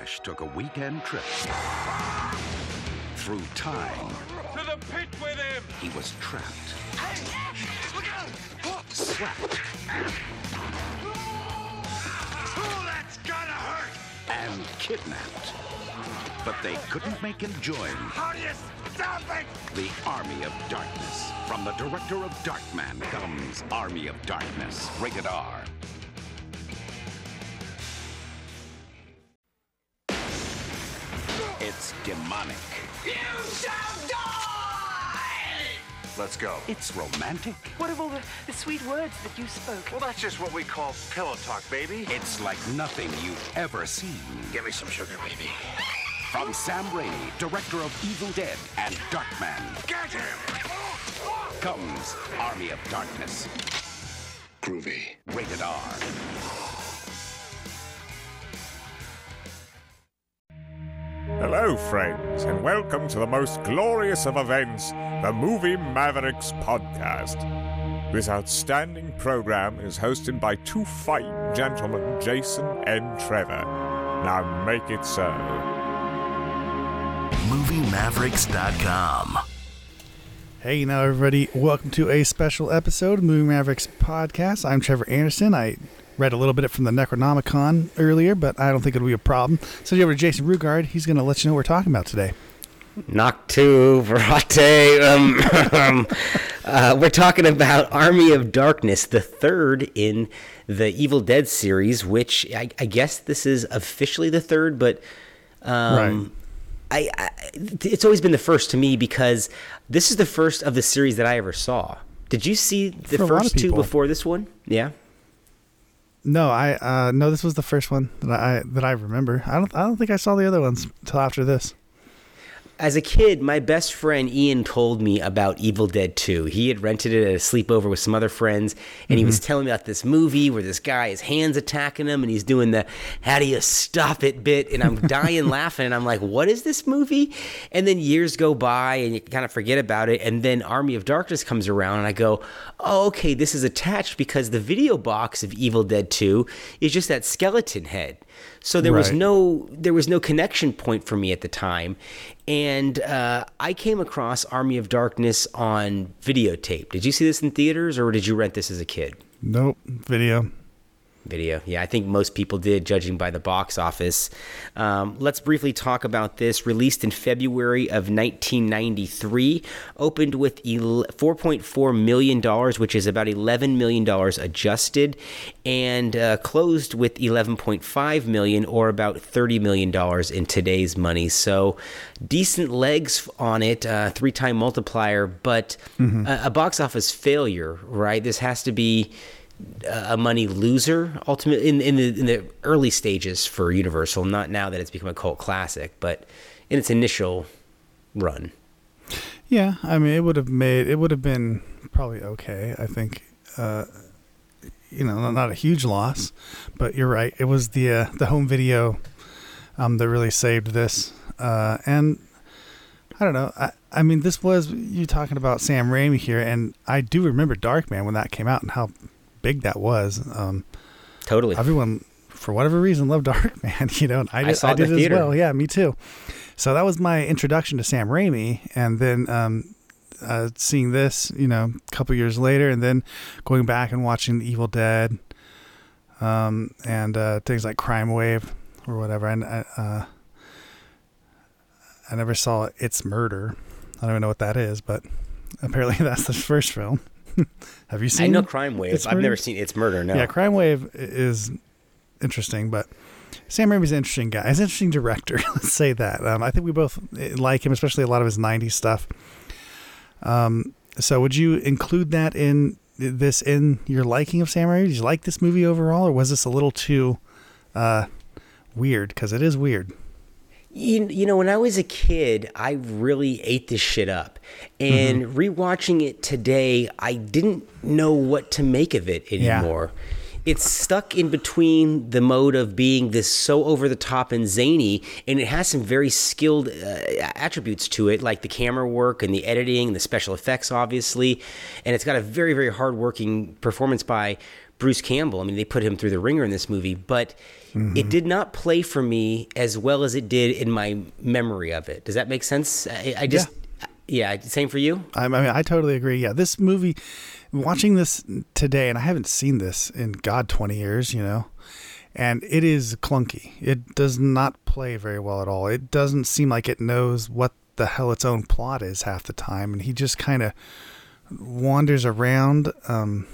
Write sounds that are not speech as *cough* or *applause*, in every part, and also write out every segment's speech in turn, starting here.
Flash took a weekend trip through time. To the pit with him! He was trapped, slapped, Oh, that's gonna hurt! and kidnapped. But they couldn't make him join How do you stop it? the Army of Darkness. From the director of Darkman comes Army of Darkness, rated R. It's demonic. You shall die! Let's go. It's romantic. What of all the, the sweet words that you spoke? Well, that's just what we call pillow talk, baby. It's like nothing you've ever seen. Give me some sugar, baby. From Sam Raimi, director of Evil Dead and Darkman, Get him! comes Army of Darkness, Groovy. rated R. Hello, friends, and welcome to the most glorious of events, the Movie Mavericks podcast. This outstanding program is hosted by two fine gentlemen, Jason and Trevor. Now make it so. MovieMavericks.com. Hey now, everybody, welcome to a special episode of Movie Mavericks podcast. I'm Trevor Anderson. I read a little bit from the Necronomicon earlier, but I don't think it'll be a problem. So, over to Jason Rugard. He's going to let you know what we're talking about today. Noctu Verate. *laughs* Um, um, uh, we're talking about Army of Darkness, the third in the Evil Dead series, which I, I guess this is officially the third, but um, I, I it's always been the first to me because this is the first of the series that I ever saw. Did you see the For a lot of first two before this one? Yeah. No, I uh, no, this was the first one that I that I remember. I don't I don't think I saw the other ones until after this. As a kid, my best friend Ian told me about Evil Dead 2. He had rented it at a sleepover with some other friends, and he was mm-hmm. telling me about this movie where this guy, his hands attacking him, and he's doing the "How do you stop it?" bit, and I'm dying *laughs* laughing, and I'm like, "What is this movie?" And then years go by, and you kind of forget about it, and then Army of Darkness comes around, and I go, "Oh, okay, this is attached because the video box of Evil Dead 2 is just that skeleton head." So there was no there was no connection point for me at the time, and uh, I came across Army of Darkness on videotape. Did you see this in theaters or did you rent this as a kid? Nope, video. Video, yeah, I think most people did, judging by the box office. Um, let's briefly talk about this. Released in February of 1993, opened with 4.4 million dollars, which is about 11 million dollars adjusted, and uh, closed with 11.5 million, or about 30 million dollars in today's money. So, decent legs on it, uh, three-time multiplier, but a, a box office failure, right? This has to be a money loser ultimately in in the, in the early stages for Universal, not now that it's become a cult classic, but in its initial run. Yeah, I mean, it would have made it would have been probably okay. I think, uh, you know, not, a huge loss, but you're right. It was the uh, the home video um, that really saved this, uh, and I don't know. I, I mean, this was you talking about Sam Raimi here, and I do remember Darkman when that came out and how big that was. Um, Totally. everyone, for whatever reason, loved *laughs* Dark Man. You know, and I I did, saw I did the as well. Yeah, me too. So that was my introduction to Sam Raimi, and then um, uh, seeing this, you know, a couple years later, and then going back and watching The Evil Dead, um, and uh, things like Crime Wave or whatever. And I, uh, I never saw It's Murder. I don't even know what that is, but apparently *laughs* that's the first film. *laughs* Have you seen? I know Crime Wave. It's I've never seen It's Murder. No. Yeah, Crime Wave is interesting, but Sam Raimi's an interesting guy. He's an interesting director. *laughs* Let's say that. Um, I think we both eh, like him, especially a lot of his '90s stuff. Um, so, would you include that in this in your liking of Sam Raimi? Did you like this movie overall, or was this a little too uh, weird? Because it is weird. You, you know, when I was a kid, I really ate this shit up. And rewatching it today, I didn't know what to make of it Yeah. anymore. It's stuck in between the mode of being this so over the top and zany, and it has some very skilled uh, attributes to it, like the camera work and the editing and the special effects, obviously. And it's got a very, very hard working performance by Bruce Campbell. I mean, they put him through the ringer in this movie, but Mm-hmm. it did not play for me as well as it did in my memory of it. Does that make sense? I, I just, yeah. same for you. I, I mean, I totally agree. Yeah, this movie, watching this today, and I haven't seen this in God twenty years, you know, and it is clunky. It does not play very well at all. It doesn't seem like it knows what the hell its own plot is half the time, and he just kind of wanders around. Um,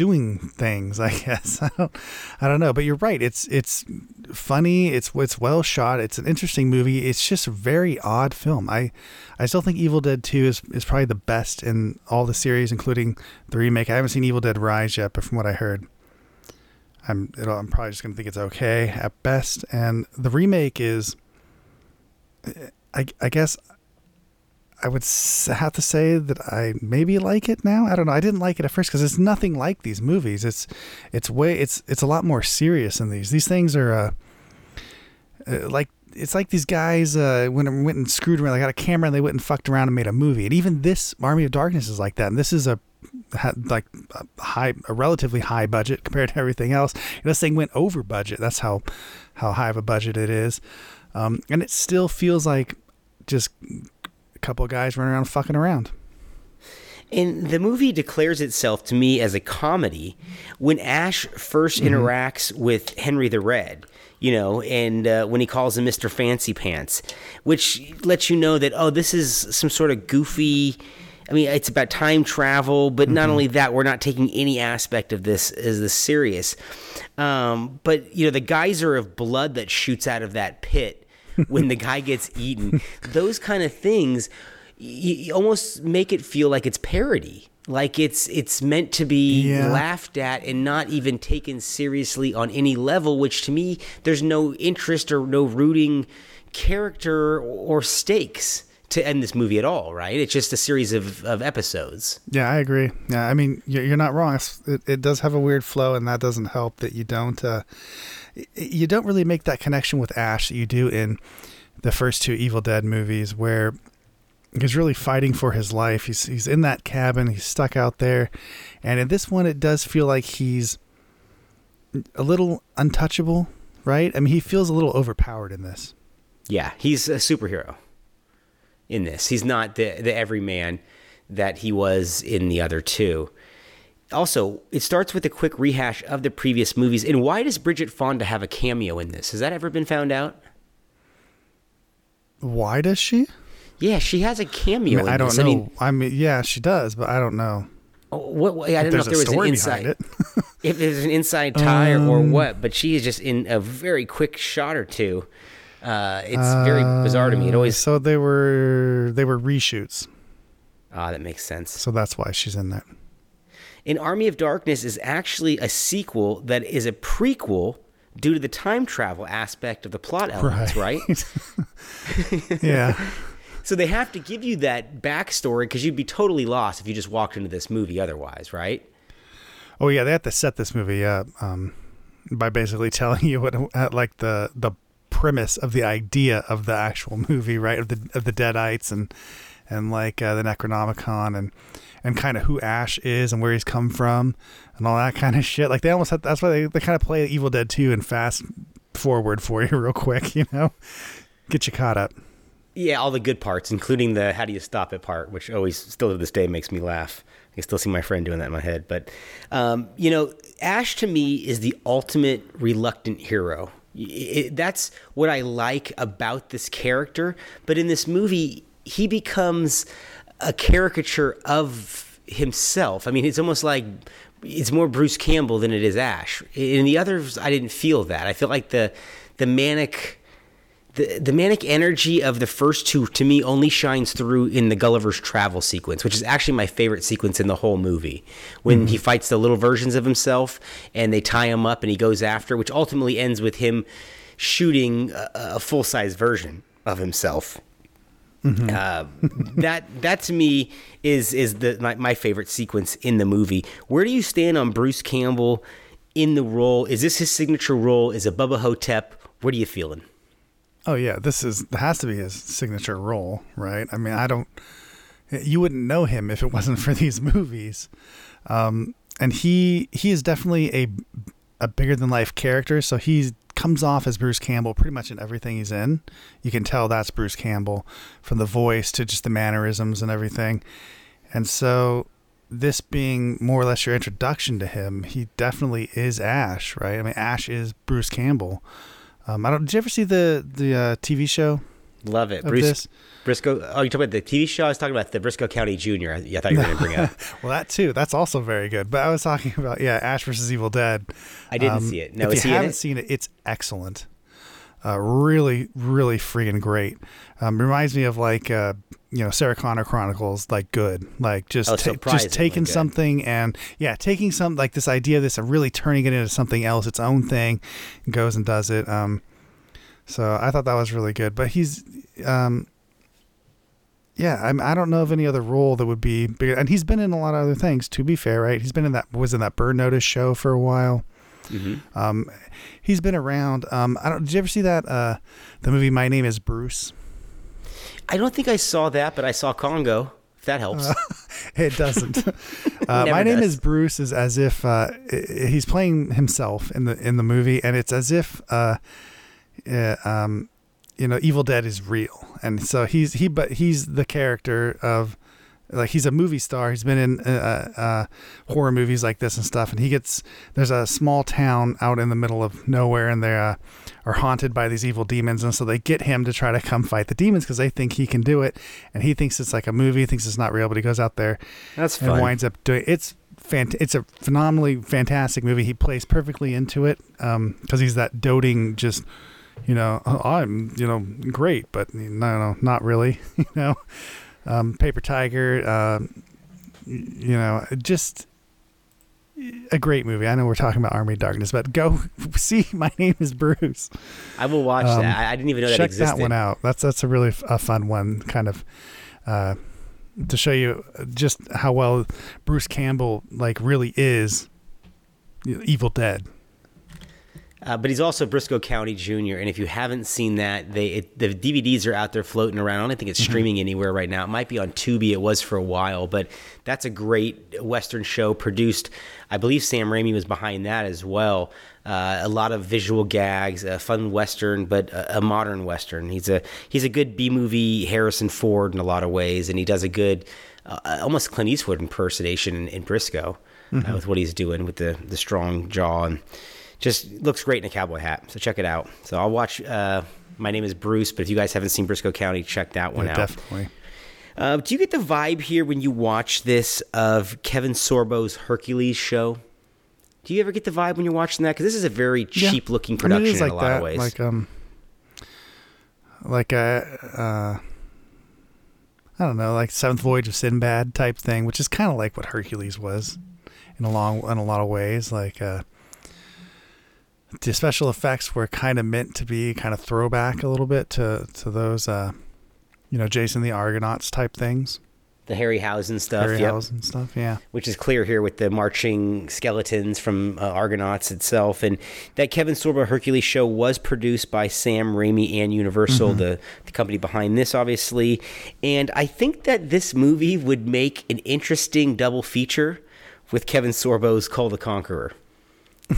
doing things i *laughs* guess. I don't i don't know but you're right. It's it's funny. It's it's well shot. It's an interesting movie. It's just a very odd film. I i still think evil dead 2 is is probably the best in all the series including the remake. I haven't seen evil dead rise yet but from what i heard i'm i'm probably just gonna think it's okay at best. And the remake is i i guess I would have to say that I maybe like it now. I don't know. I didn't like it at first because it's nothing like these movies. It's it's way it's it's a lot more serious than these. These things are uh, uh, like it's like these guys uh, went went and screwed around. They got a camera and they went and fucked around and made a movie. And even this Army of Darkness is like that. And this is a like a high a relatively high budget *laughs* compared to everything else. And this thing went over budget. That's how how high of a budget it is. Um, and it still feels like just couple of guys running around fucking around. And the movie declares itself to me as a comedy when Ash 1st interacts with Henry the Red, you know, and uh, when he calls him Mr. Fancy Pants, which lets you know that, oh, this is some sort of goofy. I mean, it's about time travel, but not only that, we're not taking any aspect of this as this serious. Um, but, you know, the geyser of blood that shoots out of that pit when the guy gets eaten, those kind of things you, almost make it feel like it's parody. Like it's it's meant to be Yeah. laughed at and not even taken seriously on any level which to me there's no interest or no rooting character or stakes to end this movie at all right it's just a series of, of episodes Yeah, I agree. Yeah, I mean, you're, you're not wrong. It, it does have a weird flow, and that doesn't help that you don't uh, you don't really make that connection with Ash that you do in the first two Evil Dead movies, where he's really fighting for his life. He's he's in that cabin. He's stuck out there, and in this one, it does feel like he's a little untouchable, right? I mean, he feels a little overpowered in this. yeah he's a superhero in this he's not the the everyman that he was in the other two also it starts with a quick rehash of the previous movies and why does bridget fonda have a cameo in this has that ever been found out Why does she? yeah she has a cameo mean, in I don't this. know. i mean I mean, yeah, she does, but I don't know. oh, what, what- i don't know if there was an inside it. *laughs* if there's an inside tie or, or Um, what but she is just in a very quick shot or two uh, it's very bizarre to me it always So they were they were reshoots, ah that makes sense so that's why she's in that. An Army of Darkness is actually a sequel that is a prequel due to the time travel aspect of the plot elements, right? *laughs* Yeah, *laughs* so they have to give you that backstory because you'd be totally lost if you just walked into this movie otherwise, right? oh yeah, they have to set this movie up um, by basically *laughs* telling you what uh, like the the premise of the idea of the actual movie, right? Of the of the Deadites and and like uh, the Necronomicon and and kind of who Ash is and where he's come from and all that kind of shit. Like they almost have, that's why they, they kind of play Evil Dead 2 and fast forward for *laughs* you real quick, you know, get you caught up. Yeah, all the good parts, including the how do you stop it part, which always, still to this day, makes me laugh. I still see my friend doing that in my head. But, um, you know, Ash to me is the ultimate reluctant hero. I- I- that's what I like about this character. But in this movie, he becomes a caricature of himself. I mean, it's almost like it's more Bruce Campbell than it is Ash. In the others, I didn't feel that. I feel like the the manic the the manic energy of the first two to me only shines through in the Gulliver's travel sequence, which is actually my favorite sequence in the whole movie. When he fights the little versions of himself and they tie him up and he goes after, which ultimately ends with him shooting a, a full size version of himself. Uh, that that to me is is the my, my favorite sequence in the movie. Where do you stand on Bruce Campbell in the role? Is this his signature role? Is it Bubba Ho-Tep? What are you feeling? Oh yeah, this is has to be his signature role, right? I mean, I don't. You wouldn't know him if it *laughs* wasn't for these movies. Um, and he he is definitely a a bigger than life character. So he comes off as Bruce Campbell pretty much in everything he's in. You can tell that's Bruce Campbell from the voice to just the mannerisms and everything. And so this being more or less your introduction to him, he definitely is Ash, right? I mean, Ash is Bruce Campbell. Um, I don't. Did you ever see the the uh, TV show? Love it, Bruce this? Brisco. Oh, you talking about the TV show? I was talking about the Brisco County Junior. I, I thought you were going to bring up. *laughs* Well, that too. That's also very good. But I was talking *laughs* about yeah, Ash versus Evil Dead. I didn't Um, see it. No, if you haven't it? seen it, it's excellent. Uh, really, really freaking great. Um, reminds me of like uh, you know Sarah Connor Chronicles, like good, like just Oh, ta- just taking good. something and yeah, taking some like this idea, this and really turning it into something else, its own thing, goes and does it. Um, so I thought that was really good. But he's um, yeah, I'm, I don't know of any other role that would be bigger. And he's been in a lot of other things. To be fair, right? He's been in that was in that Burn Notice show for a while. Mm-hmm. Um, he's been around. Um, I don't. Did you ever see that? Uh, the movie My Name Is Bruce. I don't think I saw that, but I saw Congo. If that helps. *laughs* It doesn't. *laughs* uh, My Name does. Is Bruce is as if uh, he's playing himself in the in the movie, and it's as if uh, uh, um, you know, Evil Dead is real, and so he's he, but he's the character of like he's a movie star. He's been in uh, uh, horror movies like this and stuff, and he gets there's a small town out in the middle of nowhere, and they uh, are haunted by these evil demons, and so they get him to try to come fight the demons because they think he can do it, and he thinks it's like a movie, thinks it's not real, but he goes out there That's and winds up doing it's. Fant- it's a phenomenally fantastic movie. He plays perfectly into it because he's that doting, just you know, "Oh, I'm you know great, but no, no, not really. *laughs* you know, um, Paper Tiger, uh, you know, just a great movie. I know we're talking about Army of Darkness, but go *laughs* see. My name is Bruce. I will watch Um, that. I, I didn't even know that Check existed. that one out. That's that's a really f- a fun one, kind of. Uh, to show you just how well Bruce Campbell like really is Evil Dead. Uh, but he's also Brisco County Jr. And if you haven't seen that, they it, the DVDs are out there floating around. I don't think it's Mm-hmm. streaming anywhere right now. It might be on Tubi. It was for a while, but that's a great Western show produced. I believe Sam Raimi was behind that as well. Uh, a lot of visual gags, a fun Western, but a, a modern Western. He's a he's a good B movie Harrison Ford in a lot of ways, and he does a good, uh, almost Clint Eastwood impersonation in, in Brisco uh, with what he's doing with the the strong jaw and just looks great in a cowboy hat. So check it out. So I'll watch. Uh, my name is Bruce, but if you guys haven't seen Brisco County, check that one Yeah, out. definitely. Uh, do you get the vibe here when you watch this of Kevin Sorbo's Hercules show? Do you ever get the vibe when you're watching that? Because this is a very Yeah. cheap looking I mean, it production is in like a lot that, of ways. Like um, like a uh, I don't know, like Seventh Voyage of Sinbad type thing, which is kind of like what Hercules was in a long in a lot of ways. Like uh, the special effects were kind of meant to be kind of throwback a little bit to to those uh, you know, Jason the Argonauts type things, the Harryhausen stuff, yep. Harryhausen stuff. Yeah. which is clear here with the marching skeletons from uh, Argonauts itself. And that Kevin Sorbo Hercules show was produced by Sam Raimi and Universal, the, the company behind this, obviously. And I think that this movie would make an interesting double feature with Kevin Sorbo's Kull the Conqueror.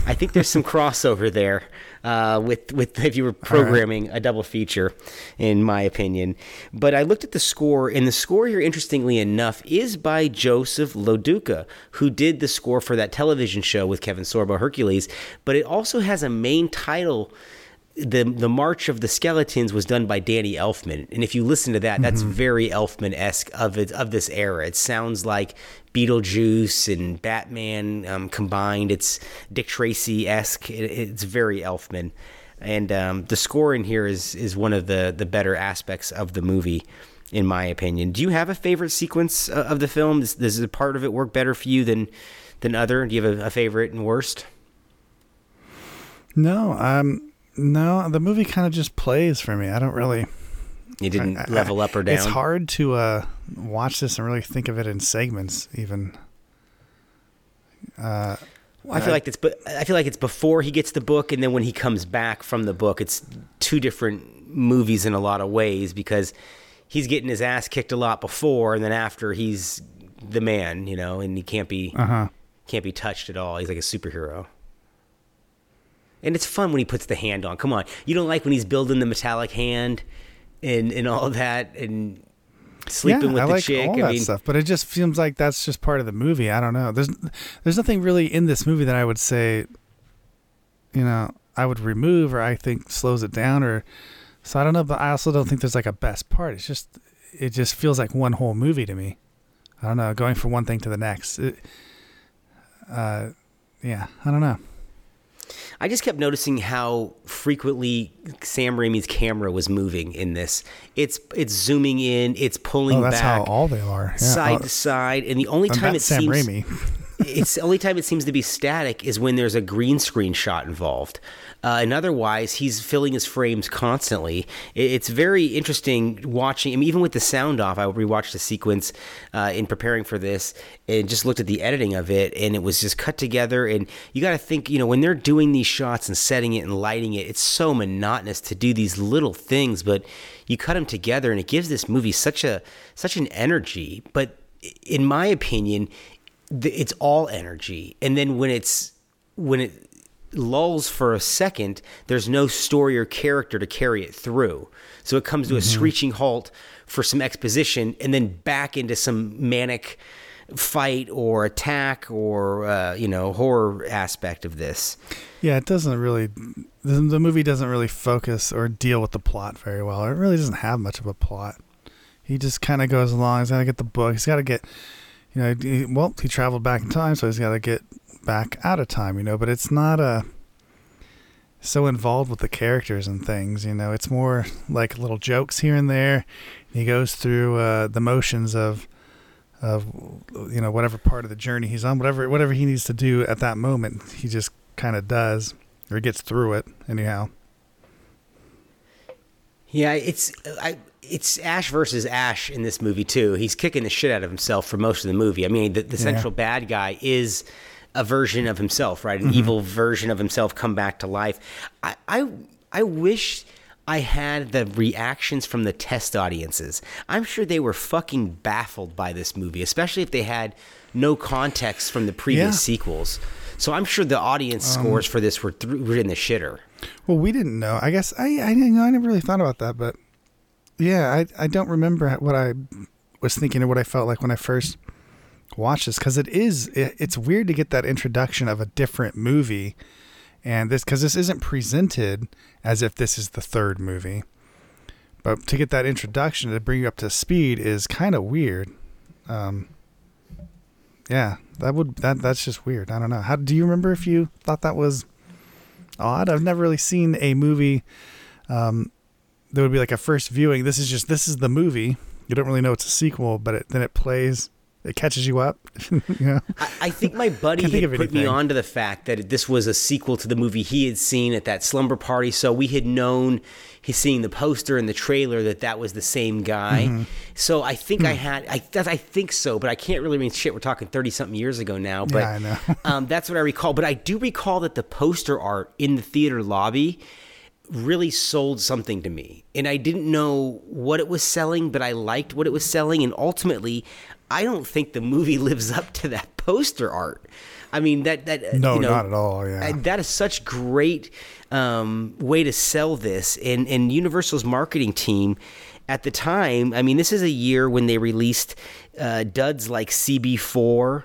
I think there's some crossover there uh, with with if you were programming a double feature, in my opinion. But I looked at the score, and the score here, interestingly enough, is by Joseph LoDuca, who did the score for that television show with Kevin Sorbo, Hercules. But it also has a main title. The the March of the Skeletons was done by Danny Elfman, and if you listen to that, that's very Elfman esque of it of this era. It sounds like Beetlejuice and Batman um, combined. It's Dick Tracy esque. It, it's very Elfman, and um, the score in here is is one of the the better aspects of the movie, in my opinion. Do you have a favorite sequence uh, of the film? Does, does a part of it work better for you than than other? Do you have a, a favorite and worst? No, um, no, the movie kind of just plays for me. I don't really. You didn't I- I- level up or down. It's hard to uh, watch this and really think of it in segments, even. Uh, I feel like it's but I feel like it's before he gets the book and then when he comes back from the book it's two different movies in a lot of ways because he's getting his ass kicked a lot before and then after he's the man, you know, and he can't be uh huh. can't be touched at all. He's like a superhero. And it's fun when he puts the hand on. Come on, you don't like when he's building the metallic hand and and all that and sleeping yeah, with I the like chick. all I that mean, stuff, but it just seems like that's just part of the movie. I don't know. There's there's nothing really in this movie that I would say, you know, I would remove or I think slows it down or so I don't know. But I also don't think there's like a best part. It's just it just feels like one whole movie to me. I don't know, going from one thing to the next. It, uh, yeah, I don't know. I just kept noticing how frequently Sam Raimi's camera was moving in this. It's it's zooming in, it's pulling Oh, that's back, how all they are. Yeah. side Uh, to side, and the only time it Sam seems Raimi. *laughs* *laughs* it's the only time it seems to be static is when there's a green screen shot involved. Uh, and otherwise, he's filling his frames constantly. It's very interesting watching. I mean, even with the sound off, I rewatched the sequence uh, in preparing for this and just looked at the editing of it, and it was just cut together. And you got to think, you know, when they're doing these shots and setting it and lighting it, it's so monotonous to do these little things, but you cut them together, and it gives this movie such a such an energy. But in my opinion, it's all energy and then when it's when it lulls for a second there's no story or character to carry it through so it comes to a screeching halt for some exposition and then back into some manic fight or attack or uh, you know horror aspect of this Yeah, it doesn't really. The, the movie doesn't really focus or deal with the plot very well. It really doesn't have much of a plot. He just kind of goes along. He's got to get the book. He's got to get, you know, he, well, he traveled back in time, so he's got to get back out of time, you know. But it's not a so involved with the characters and things, you know. It's more like little jokes here and there. He goes through uh, the motions of of you know whatever part of the journey he's on, whatever whatever he needs to do at that moment, he just kind of does or gets through it anyhow. Yeah, it's I it's Ash versus Ash in this movie too. He's kicking the shit out of himself for most of the movie. I mean, the, the central bad guy is a version of himself, right? An Mm-hmm. evil version of himself come back to life. I I, I wish I had the reactions from the test audiences. I'm sure they were fucking baffled by this movie, especially if they had no context from the previous Yeah. Um, sequels. So I'm sure the audience scores for this were, th- were in the shitter. Well, we didn't know. I guess I I didn't know. I never really thought about that, but yeah, I I don't remember what I was thinking or what I felt like when I first watched this because it is it, it's weird to get that introduction of a different movie, and this because this isn't presented as if this is the third movie, but to get that introduction to bring you up to speed is kind of weird. Um, yeah, that would that that's just weird. I don't know. How do you remember if you thought that was odd? I've never really seen a movie um, that would be like a first viewing. This is just this is the movie. You don't really know it's a sequel, but it, then it plays. It catches you up. *laughs* you know? I, I think my buddy think put me anything. on to the fact that this was a sequel to the movie he had seen at that slumber party. So we had known he's seeing the poster and the trailer that that was the same guy. Mm-hmm. So I think Hmm. I had I that, I think so, but I can't really mean shit. We're talking thirty something years ago now, but Yeah, I know. *laughs* um, that's what I recall. But I do recall that the poster art in the theater lobby really sold something to me. And I didn't know what it was selling, but I liked what it was selling. And ultimately, I don't think the movie *laughs* lives up to that poster art. I mean, that, that, No, you know, not at all, yeah. uh, That is such great um, way to sell this. And, and Universal's marketing team at the time, I mean, this is a year when they released uh, duds like CB4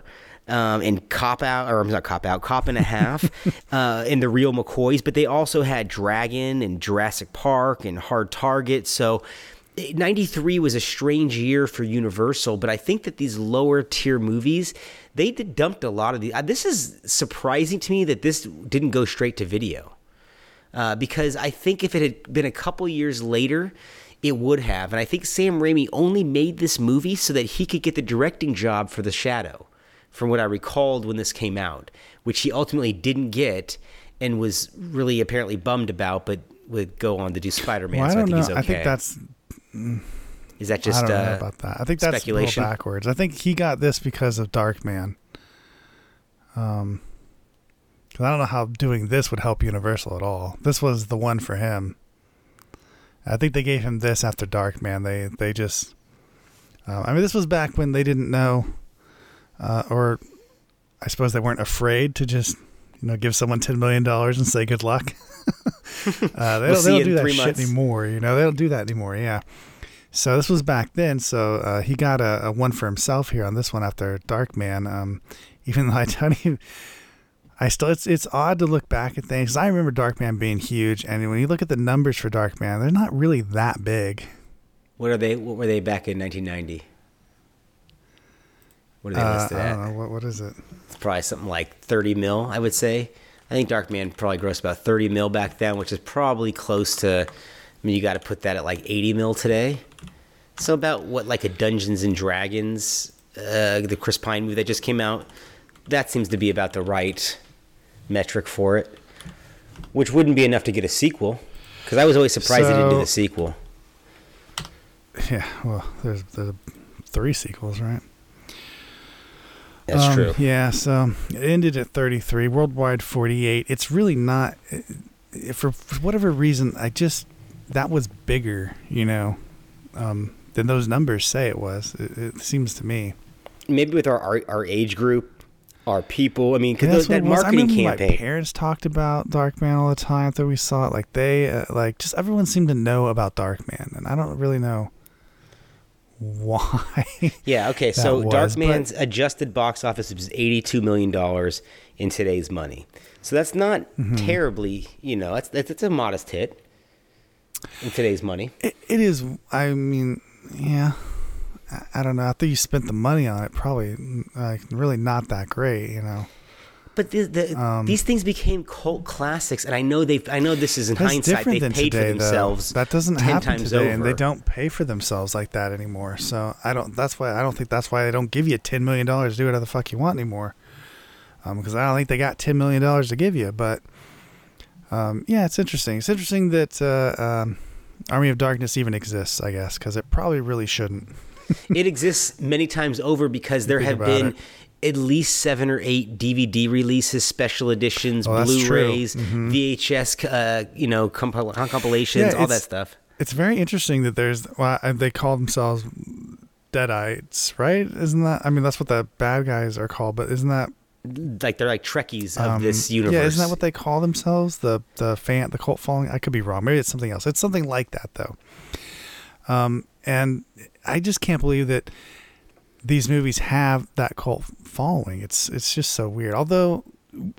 um, and Cop Out, or I'm not Cop Out, Cop and a Half, *laughs* uh, and the Real McCoys, but they also had Dragon and Jurassic Park and Hard Target. So. 93 was a strange year for Universal, but I think that these lower tier movies, they did dumped a lot of the. Uh, this is surprising to me that this didn't go straight to video, uh, because I think if it had been a couple years later, it would have. And I think Sam Raimi only made this movie so that he could get the directing job for The Shadow, from what I recalled when this came out, which he ultimately didn't get and was really apparently bummed about, but would go on to do Spider Man. Well, I so I don't think know. he's okay. I think that's is that just I don't uh, know about that. I think that's speculation? backwards. I think he got this because of Dark Man. Um, 'cause I don't know how doing this would help Universal at all. This was the one for him. I think they gave him this after Dark Man. They they just, uh, I mean, this was back when they didn't know, uh, or I suppose they weren't afraid to just you know give someone ten million dollars and say good luck. *laughs* uh, they We'll don't, they don't do that shit months. anymore. You know they don't do that anymore. Yeah. So this was back then. So uh, he got a, a one for himself here on this one after Darkman. Um, even though I don't even. I still it's it's odd to look back at things. I remember Dark Man being huge, and when you look at the numbers for Dark Man, they're not really that big. What are they? What were they back in 1990? What are they Uh, listed I at? don't know what what is it. It's probably something like 30 mil, I would say. I think Darkman probably grossed about 30 mil back then, which is probably close to. I mean, you got to put that at like 80 mil today. So about what like a Dungeons and Dragons, uh, the Chris Pine movie that just came out. That seems to be about the right metric for it, which wouldn't be enough to get a sequel. Because I was always surprised they didn't do So- the sequel. Yeah, well, there's there's three sequels, right? That's Um, true. Yeah, so it ended at 33, worldwide 48. It's really not, eh, for, whatever reason, I just, that was bigger, you know, um, than those numbers say it was. It, it seems to me. Maybe with our, our our age group, our people. I mean, because that marketing campaign. My parents talked about Darkman all the time after we saw it. Like they, uh, like just everyone seemed to know about Darkman, and I don't really know why. Yeah, okay. *laughs* So was, Darkman's but- adjusted box office was $82 million in today's money. So that's not Mm-hmm. terribly, you know, that's, that's, that's a modest hit in today's money. It, it is. I mean, yeah. I, I don't know. After you spent the money on it, probably like really not that great. You know. But the, the, Um, these things became cult classics, and I know they. I know this is in hindsight. different They than paid today, for themselves. though. That doesn't 10 happen times today, over. and they don't pay for themselves like that anymore. So I don't. That's why I don't think that's why they don't give you ten million dollars to do whatever the fuck you want anymore. Um, because I don't think they got ten million dollars to give you. But um, yeah, it's interesting. It's interesting that uh, um, Army of Darkness even exists. I guess because it probably really shouldn't. it exists many times over because there have been it. At least seven or eight DVD releases, special editions, Oh. Blu-rays, Mhm. VHS, uh, you know, compil- compilations, Yeah, all that stuff. It's very interesting that there's. Well, they call themselves Deadites, right? Isn't that? I mean, that's what the bad guys are called. But isn't that Like they're like Trekkies of um, this universe. Yeah, isn't that what they call themselves? The the fan, the cult following. I could be wrong. Maybe it's something else. It's something like that though. Um, and I just can't believe that these movies have that cult following. It's it's just so weird. Although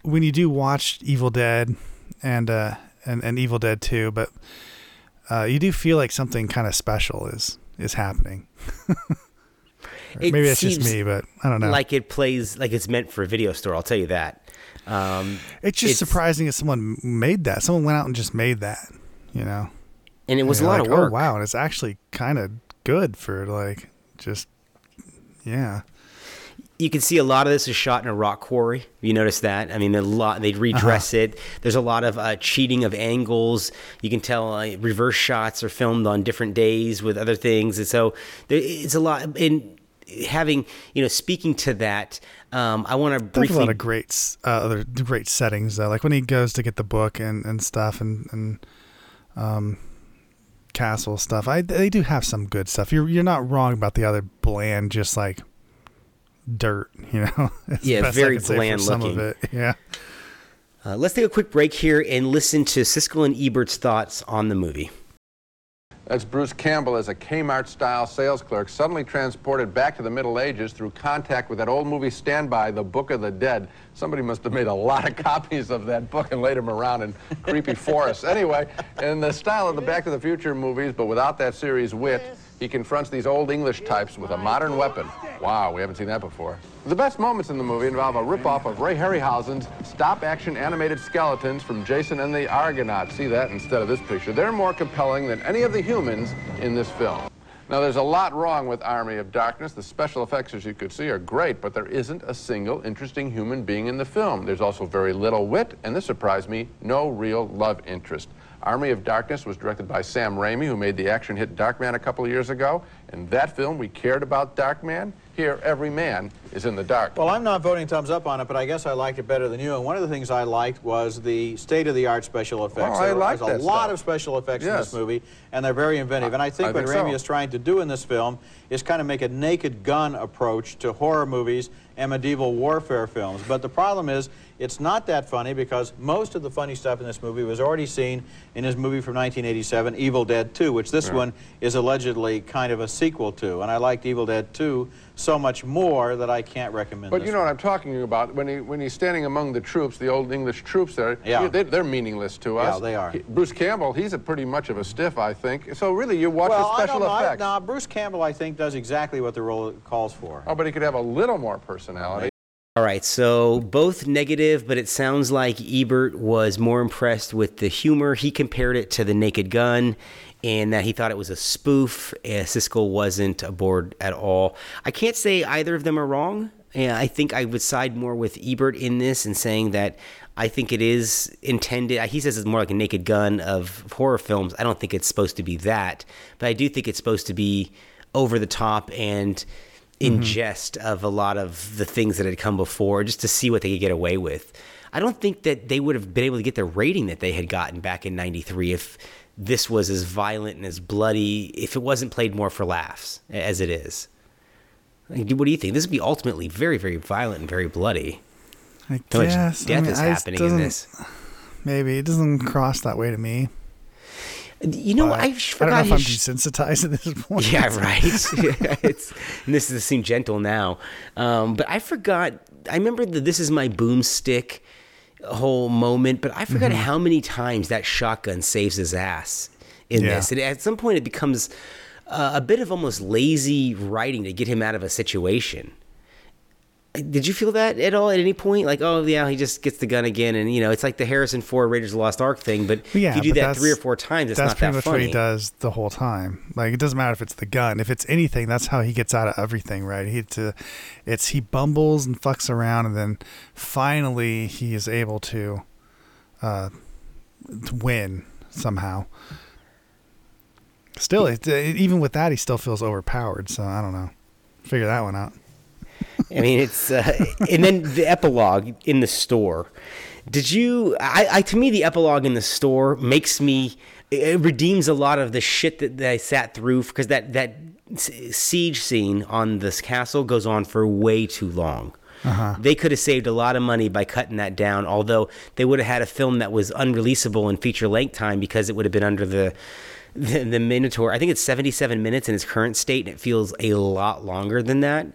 when you do watch Evil Dead and uh and, and Evil Dead 2, but uh, you do feel like something kind of special is is happening. *laughs* Maybe that's just me, but I don't know. Like it plays like it's meant for a video store. I'll tell you that. Um, it's just it's- surprising that someone made that. Someone went out and just made that. You know. and it was a lot you're of work. Oh wow, and it's actually kind of good for like just yeah. you can see a lot of this is shot in a rock quarry. You notice that? I mean, a lot they redress Uh-huh. it. There's a lot of uh, cheating of angles. You can tell uh, reverse shots are filmed on different days with other things, and so there, it's a lot. In having you know, speaking to that, um, I want to There's briefly a lot of great uh, other great settings though. Like when he goes to get the book and, and stuff and and um castle stuff. I they do have some good stuff. You're you're not wrong about the other bland just like dirt, *laughs* you know. It's Yeah, very can say for bland some of looking. it. *laughs* Yeah. Uh, let's take a quick break here and listen to Siskel and Ebert's thoughts on the movie. That's Bruce Campbell as a Kmart style sales clerk, suddenly transported back to the Middle Ages through contact with that old movie Standby, The Book of the Dead. Somebody must have made a lot of *laughs* copies of that book and laid them around in creepy *laughs* forests. Anyway, in the style of the Back to the Future movies, but without that series wit, he confronts these old English types with a modern weapon. Wow, we haven't seen that before. The best moments in the movie involve a ripoff of Ray Harryhausen's stop-action animated skeletons from Jason and the Argonauts. See that instead of this picture. They're more compelling than any of the humans in this film. Now, there's a lot wrong with Army of Darkness. The special effects, as you could see, are great, but there isn't a single interesting human being in the film. There's also very little wit, and this surprised me, no real love interest. Army of Darkness was directed by Sam Raimi, who made the action hit Darkman a couple of years ago, In that film, we cared about Dark Man. Here, every man is in the dark. Well, I'm not voting thumbs up on it, but I guess I liked it better than you. And one of the things I liked was the state-of-the-art special effects. Oh, I There like was a lot stuff. of special effects in this movie, and they're very inventive. And I think I what think Raimi so. is trying to do in this film is kind of make a naked gun approach to horror movies and medieval warfare films. But the problem is, it's not that funny because most of the funny stuff in this movie was already seen in his movie from 1987, Evil Dead 2, which this one is allegedly kind of a sequel to. And I liked Evil Dead 2 so much more that I can't recommend But you know one. what I'm talking about. When he when he's standing among the troops, the old English troops there, Yeah. they, they're meaningless to us. Yeah, they are. He- Bruce Campbell, he's a pretty much of a stiff, I think. So really, you watch well, the special I don't know. I- effects. no, Bruce Campbell, I think, does exactly what the role calls for. Oh, but he could have a little more personality. All right, so both negative, but it sounds like Ebert was more impressed with the humor. He compared it to The Naked Gun and that he thought it was a spoof. Uh, Siskel wasn't aboard at all. I can't say either of them are wrong. Yeah, I think I would side more with Ebert in this and saying that I think it is intended. He says it's more like a Naked Gun of horror films. I don't think it's supposed to be that, but I do think it's supposed to be over the top and Mm-hmm. in jest of a lot of the things that had come before just to see what they could get away with. I don't think that they would have been able to get the rating that they had gotten back in 93 if this was as violent and as bloody, if it wasn't played more for laughs as it is. Like, What do you think? This would be ultimately very, very violent and very bloody. I How much guess. death I mean, is I happening in this. Maybe it doesn't cross that way to me. You know, I I don't know forgot if I'm desensitized at this point. Yeah, right. *laughs* *laughs* it's, and this is seem gentle now, um, but I forgot. I remember the "This is my boomstick" whole moment, but I forgot Mm-hmm. how many times that shotgun saves his ass in Yeah. this. And at some point, it becomes uh, a bit of almost lazy writing to get him out of a situation. Did you feel that at all at any point? Like, oh yeah, he just gets the gun again, and you know, it's like the Harrison Ford Raiders of the Lost Ark thing. But Yeah, if you do that three or four times, it's that's not pretty that much funny. what he does the whole time. Like it doesn't matter if it's the gun. If it's anything, that's how he gets out of everything, right? He to, it's he bumbles and fucks around, and then finally he is able to, uh, win somehow. Still, it, even with that, he still feels overpowered. So I don't know. Figure that one out. *laughs* I mean, it's uh, and then the epilogue in the store. Did you? I, I to me, the epilogue in the store makes me. It redeems a lot of the shit that, that I sat through because that that siege scene on this castle goes on for way too long. They could have saved a lot of money by cutting that down. Although they would have had a film that was unreleasable in feature length time because it would have been under the the, the Minotaur. I think it's 77 minutes in its current state, and it feels a lot longer than that.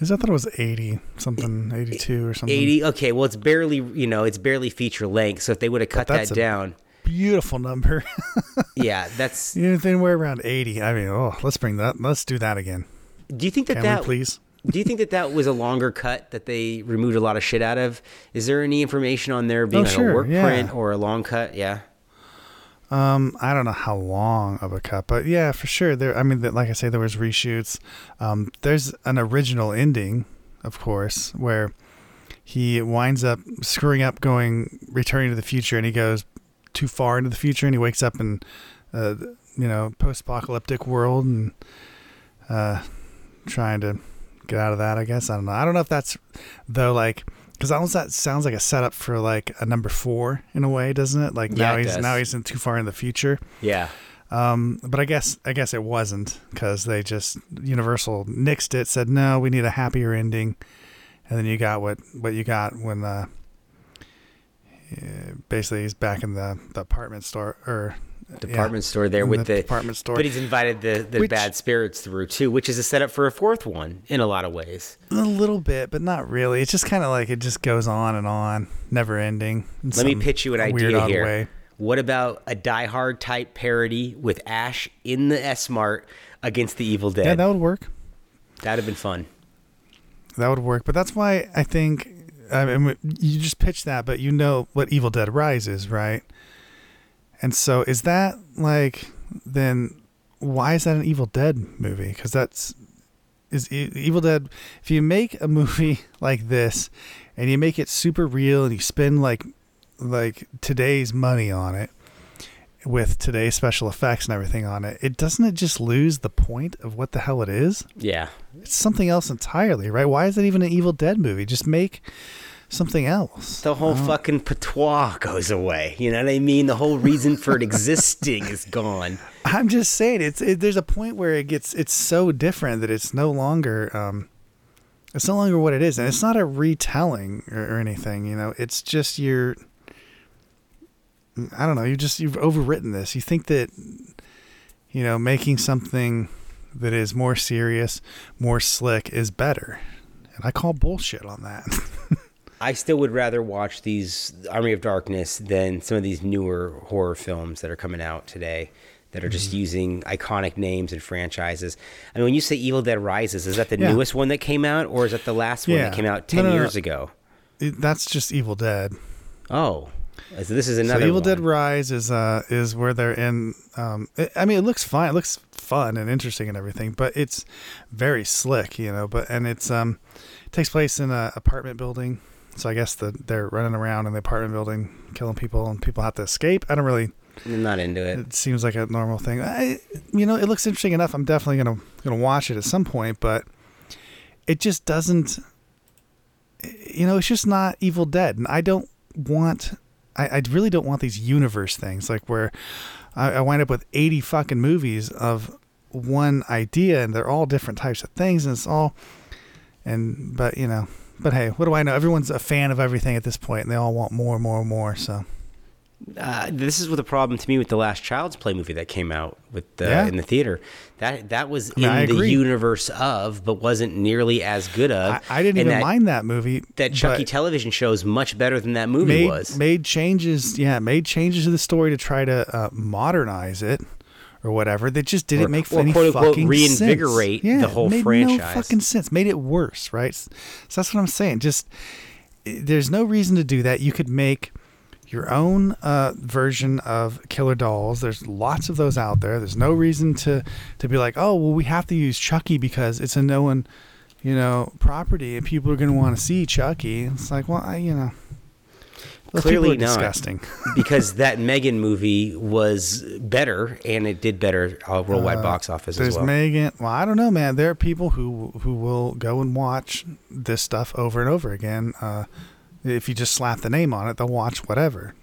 Is I thought it was eighty something, eighty two or something. 80 okay well it's barely you know it's barely feature length so if they would have cut that down Beautiful number. *laughs* yeah that's you know, anywhere around eighty. I mean, oh, let's bring that. Let's do that again. do you think that Can that please? do you think that that was a longer cut that they removed a lot of shit out of is there any information on there being Oh, like sure, a work yeah. print or a long cut yeah Um, I don't know how long of a cut, but yeah, for sure. There, I mean, like I say, there was reshoots. Um, there's an original ending, of course, where he winds up screwing up, going returning to the future, and he goes too far into the future, and he wakes up in, uh, you know, post-apocalyptic world, and uh, trying to get out of that. I guess I don't know. I don't know if that's though, like. Because almost that sounds like a setup for like a number four in a way, doesn't it? Like Yeah, now it he's does. now he's in too far in the future. yeah Um, but I guess I guess it wasn't because they just Universal nixed it, said no, we need a happier ending, and then you got what what you got when the uh, basically he's back in the, the apartment store or department store there with the, department store. but he's invited the, the Which- bad spirits through too which is a setup for a fourth one in a lot of ways a little bit, but not really. It's just kind of like it just goes on and on, never ending. in let me pitch you an idea here way. what about a Die Hard type parody with Ash in the S Mart against the Evil Dead Yeah, that would work. that'd have been fun That would work, but that's why I think I mean you just pitch that, but you know what Evil Dead Rises, right? And so is that like then why is that an Evil Dead movie? Because that's is Evil Dead. If you make a *laughs* movie like this and you make it super real and you spend like like today's money on it, with today's special effects and everything on it, it doesn't it just lose the point of what the hell it is? Yeah. It's something else entirely, right? Why is it even an Evil Dead movie? Just make something else. The whole fucking patois goes away. You know what I mean? The whole reason for it existing is gone. *laughs* I'm just saying, it's it, there's a point where it gets it's so different that it's no longer um, it's no longer what it is, and it's not a retelling or, or anything. You know, it's just your I don't know. You just you've overwritten this. You think that you know making something that is more serious, more slick is better, and I call bullshit on that. *laughs* I still would rather watch these Army of Darkness than some of these newer horror films that are coming out today that are just Mm-hmm. using iconic names and franchises. I mean, when you say Evil Dead Rises, is that the Yeah. newest one that came out, or is that the last one that came out ten no, no. years ago? It- That's just Evil Dead. Oh, so this is another so Evil one. Dead Rise is uh is where they're in. Um, it, I mean, it looks fine. It looks fun and interesting and everything, but it's very slick, you know. But and it's um it takes place in a apartment building. So I guess the they're running around in the apartment building, killing people, and people have to escape. I don't really. I'm not into it. It seems like a normal thing. I, you know, it looks interesting enough. I'm definitely gonna gonna watch it at some point, but it just doesn't. You know, it's just not Evil Dead, and I don't want. I, I really don't want these universe things like where I, I wind up with 80 fucking movies of one idea, and they're all different types of things, and it's all. And but you know, but hey, what do I know? Everyone's a fan of everything at this point, and they all want more and more and more. So Uh, this is what the problem to me with the last Child's Play movie that came out with the, Yeah. in the theater. That that was I mean, I in the agree. universe of, but wasn't nearly as good of. I, I didn't and even that, mind that movie. That Chucky television show is much better than that movie made was. made changes. Yeah, made changes to the story to try to uh, modernize it or whatever. That just didn't Or- make or any quote, unquote, fucking reinvigorate sense. Yeah, the whole made franchise. No fucking sense. Made it worse, right? So that's what I'm saying. Just there's no reason to do that. You could make your own uh, version of Killer Dolls. There's lots of those out there. There's no reason to to be like, oh well, we have to use Chucky because it's a known, you know, property and people are going to want to see Chucky. It's like, well, I, you know. Those Clearly not, disgusting. *laughs* because that Megan movie was better, and it did better uh, worldwide box office There's as well. Megan. Well, I don't know, man. There are people who who will go and watch this stuff over and over again. Uh, if you just slap the name on it, they'll watch whatever.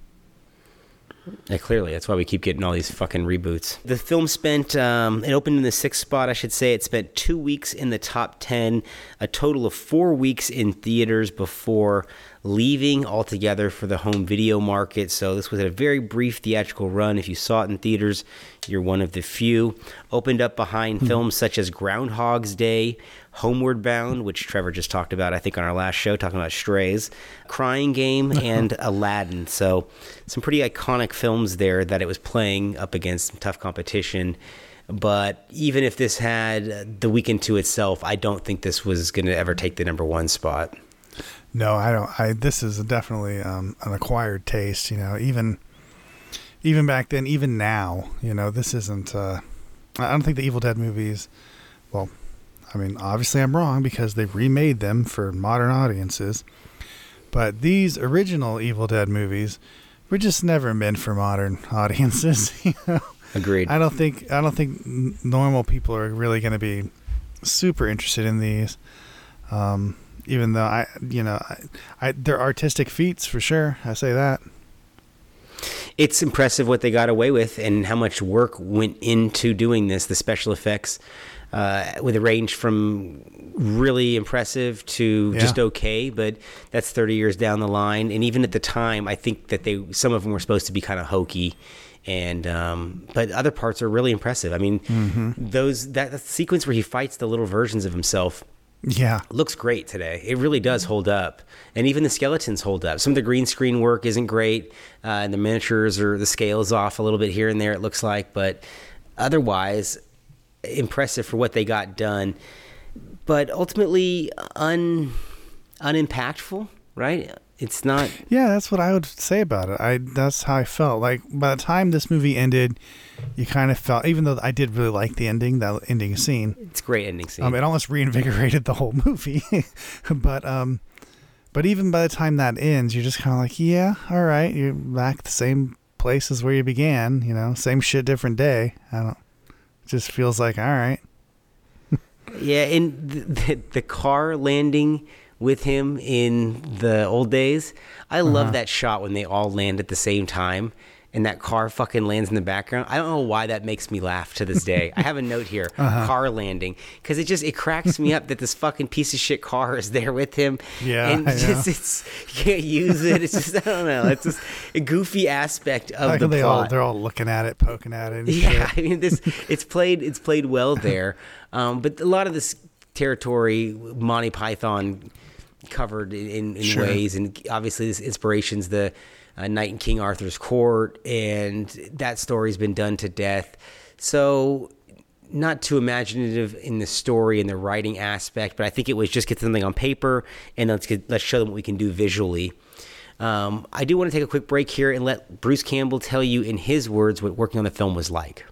Yeah, clearly, that's why we keep getting all these fucking reboots. The film spent, um, it opened in the sixth spot, I should say. It spent two weeks in the top 10, a total of four weeks in theaters before leaving altogether for the home video market. So this was a very brief theatrical run. If you saw it in theaters, you're one of the few. Opened up behind hmm. films such as Groundhog's Day, Homeward Bound, which Trevor just talked about, I think, on our last show, talking about strays, Crying Game, uh-huh. and Aladdin. So, some pretty iconic films there that it was playing up against some tough competition. But even if this had the weekend to itself, I don't think this was going to ever take the number one spot. No, I don't. I this is definitely um, an acquired taste. You know, even even back then, even now, you know, this isn't. Uh, I don't think the Evil Dead movies. Well, I mean, obviously, I'm wrong because they've remade them for modern audiences. But these original Evil Dead movies were just never meant for modern *laughs* audiences. *laughs* You know, Agreed. I don't think I don't think normal people are really going to be super interested in these. Um, even though I, you know, I, I they're artistic feats for sure. I say that. it's impressive what they got away with and how much work went into doing this. The special effects, uh, with a range from really impressive to Yeah. just okay, but that's 30 years down the line. And even at the time, I think that they some of them were supposed to be kind of hokey. And um, but other parts are really impressive. I mean, those that, that sequence where he fights the little versions of himself Yeah, looks great today. It really does hold up, and even the skeletons hold up. Some of the green screen work isn't great, uh, and the miniatures or the scale is off a little bit here and there. It looks like, but otherwise, impressive for what they got done. But ultimately, un unimpactful, right? It's not. yeah, that's what I would say about it. I that's how I felt. Like by the time this movie ended, you kind of felt, even though I did really like the ending, that ending scene. It's a great ending scene. Um, it almost reinvigorated the whole movie. *laughs* but um, but even by the time that ends, you're just kind of like, yeah, all right, you're back the same place is where you began. You know, same shit, different day. I don't. It just feels like all right. *laughs* Yeah, and the, the, the car landing with him in the old days, I love that shot when they all land at the same time and that car fucking lands in the background. I don't know why that makes me laugh to this day. I have a note here, *laughs* car landing, because it just it cracks me up that this fucking piece of shit car is there with him. Yeah, and *laughs* just it's you can't use it. It's just I don't know. It's just a goofy aspect of Like the they plot. all they're all looking at it, poking at it. *laughs* Yeah, shit. I mean this it's played it's played well there, um, but a lot of this territory Monty Python covered in, in, in Sure. ways, and obviously this inspiration's the uh, Knight in King Arthur's Court, and that story's been done to death. So not too imaginative in the story and the writing aspect, but I think it was just get something on paper and let's get, let's show them what we can do visually. Um, I do want to take a quick break here and let Bruce Campbell tell you in his words what working on the film was like.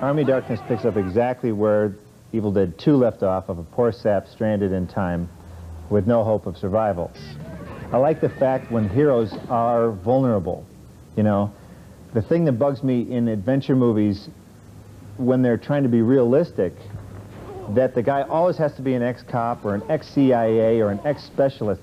Army Darkness picks up exactly where Evil Dead 2 left off of a poor sap stranded in time with no hope of survival. I like the fact when heroes are vulnerable, you know. The thing that bugs me in adventure movies when they're trying to be realistic, that the guy always has to be an ex-cop or an ex-CIA or an ex-specialist.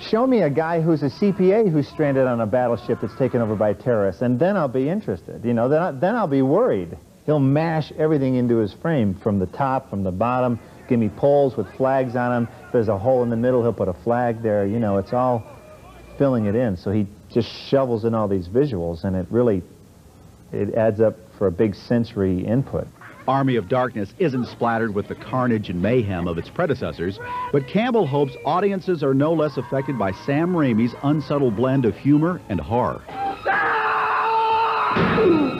Show me a guy who's a CPA who's stranded on a battleship that's taken over by terrorists, and then I'll be interested. You know, then, I, then I'll be worried. He'll mash everything into his frame from the top, from the bottom, give me poles with flags on them. If there's a hole in the middle, he'll put a flag there. You know, it's all filling it in. So he just shovels in all these visuals, and it really, it adds up for a big sensory input. Army of Darkness isn't splattered with the carnage and mayhem of its predecessors, but Campbell hopes audiences are no less affected by Sam Raimi's unsubtle blend of humor and horror.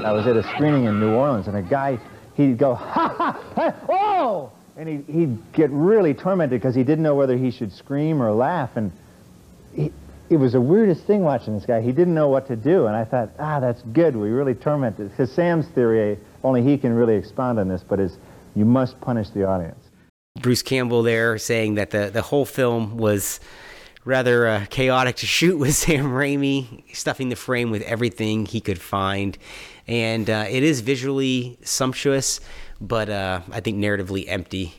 I was at a screening in New Orleans, and a guy, he'd go, ha ha, ha oh! And he, he'd get really tormented because he didn't know whether he should scream or laugh. And he, it was the weirdest thing watching this guy. He didn't know what to do. And I thought, ah, that's good. We really tormented. Because Sam's theory, only he can really expound on this, but is you must punish the audience. Bruce Campbell there saying that the, the whole film was rather uh, chaotic to *laughs* shoot with Sam Raimi, stuffing the frame with everything he could find. And uh, it is visually sumptuous, but uh, I think narratively empty.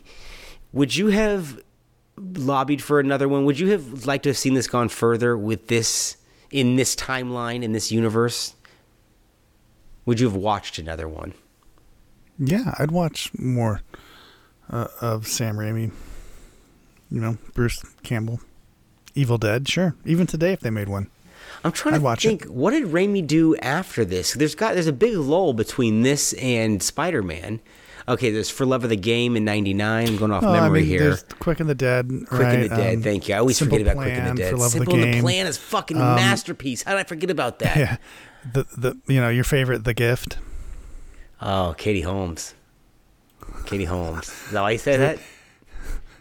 Would you have lobbied for another one? Would you have liked to have seen this gone further with this in this timeline, in this universe? Would you have watched another one? Yeah, I'd watch more uh, of Sam Raimi. You know, Bruce Campbell, Evil Dead. Sure, even today if they made one. I'm trying I'd to watch think. What did Raimi do after this? There's got there's a big lull between this and Spider Man. Okay, there's For Love of the Game in '99. I'm going off Oh, memory I mean, here. there's Quick and the Dead. Quick right? and the Dead. um, thank you. I always forget about Quick and the Dead. For Love Simple of the and the Plan is fucking Um, masterpiece. How did I forget about that? Yeah, the the you know your favorite, The Gift. Oh, Katie Holmes. Katie Holmes. Is that why you said that?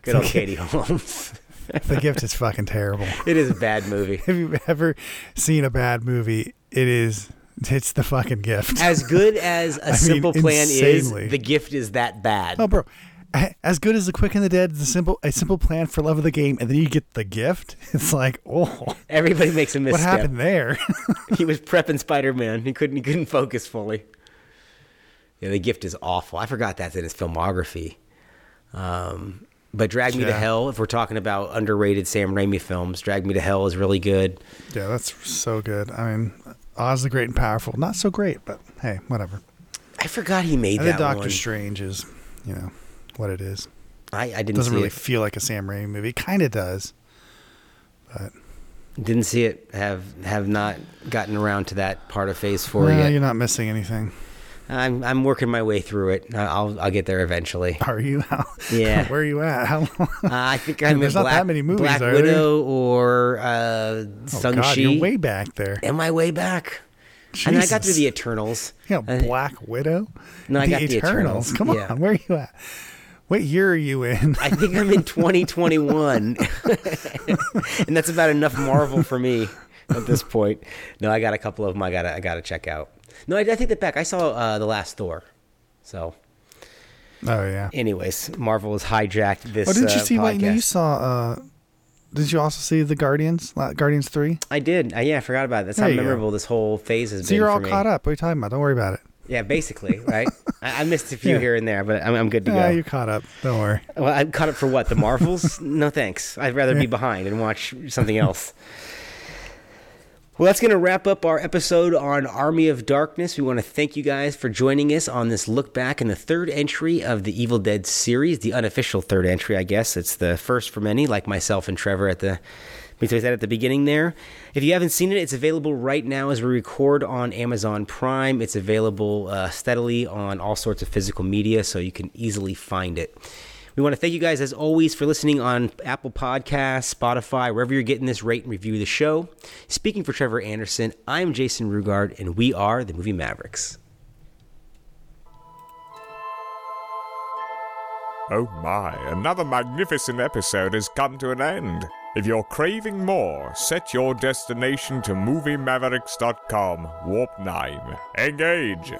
Good old Katie *laughs* Holmes. The Gift is fucking terrible. it is a bad movie. *laughs* Have you ever seen a bad movie? It is. *laughs* It's the fucking gift. As good as *laughs* a I mean, simple plan insanely. is, the gift is that bad. Oh, bro. As good as the Quick and the Dead, the simple a simple plan for love of the game, and then you get the gift. *laughs* It's like, oh, Everybody makes a mistake. what happened there? he was prepping Spider Man. He couldn't he couldn't focus fully. Yeah, the gift is awful. I forgot that's in his filmography. Um, but Drag Me to Hell, if we're talking about underrated Sam Raimi films, Drag Me to Hell is really good. yeah, that's so good. I mean, Oz the Great and Powerful, not so great, but hey, whatever. I forgot he made And that then Doctor one. Strange is, you know, what it is. I, I didn't see. doesn't really it. feel like a Sam Raimi movie. Kind of does, but Didn't see it. Have have not gotten around to that part of Phase Four Well, yet. you're not missing anything. I'm I'm working my way through it. I'll I'll get there eventually. Are you? How, Yeah. *laughs* Where are you at? How long? Uh, I think I'm *laughs* There's in not Black, that many movies, Black are there? Widow or uh, Oh, God, Chi. you're way back there. Am I way back? I mean, I got through the Eternals. Yeah, Uh, Black Widow. No, I got the Eternals. Come Yeah. on, where are you at? What year are you in? I think I'm in *laughs* 2021, and that's about enough Marvel for me at this point. No, I got a couple of them. I gotta I gotta check out. No, I, I take that back. I saw uh, the last Thor. So, Oh yeah. anyways, Marvel has hijacked this. Oh, didn't you uh, see? What, you, you saw uh, did you also see the Guardians? Guardians three. I did. I, yeah, I forgot about it. That's There how you go. memorable this whole phase has So been you're for all caught up. What are you talking about? Don't worry about it. Yeah, basically, *laughs* right? I, I missed a few Yeah. here and there, but I'm, I'm good to Yeah, go. you caught up. Don't worry. Well, I'm caught up for what? The Marvels? *laughs* no thanks. I'd rather be behind and watch something else. *laughs* Well, that's going to wrap up our episode on Army of Darkness. We want to thank you guys for joining us on this look back in the third entry of the Evil Dead series, the unofficial third entry, I guess. It's the first for many, like myself and Trevor at the we that at the beginning there. If you haven't seen it, it's available right now as we record on Amazon Prime. It's available uh, steadily on all sorts of physical media, so you can easily find it. We want to thank you guys, as always, for listening on Apple Podcasts, Spotify, wherever you're getting this, rate and review the show. Speaking for Trevor Anderson, I'm Jason Rugard, and we are the Movie Mavericks. Oh my, another magnificent episode has come to an end. If you're craving more, set your destination to MovieMavericks.com, Warp 9. Engage!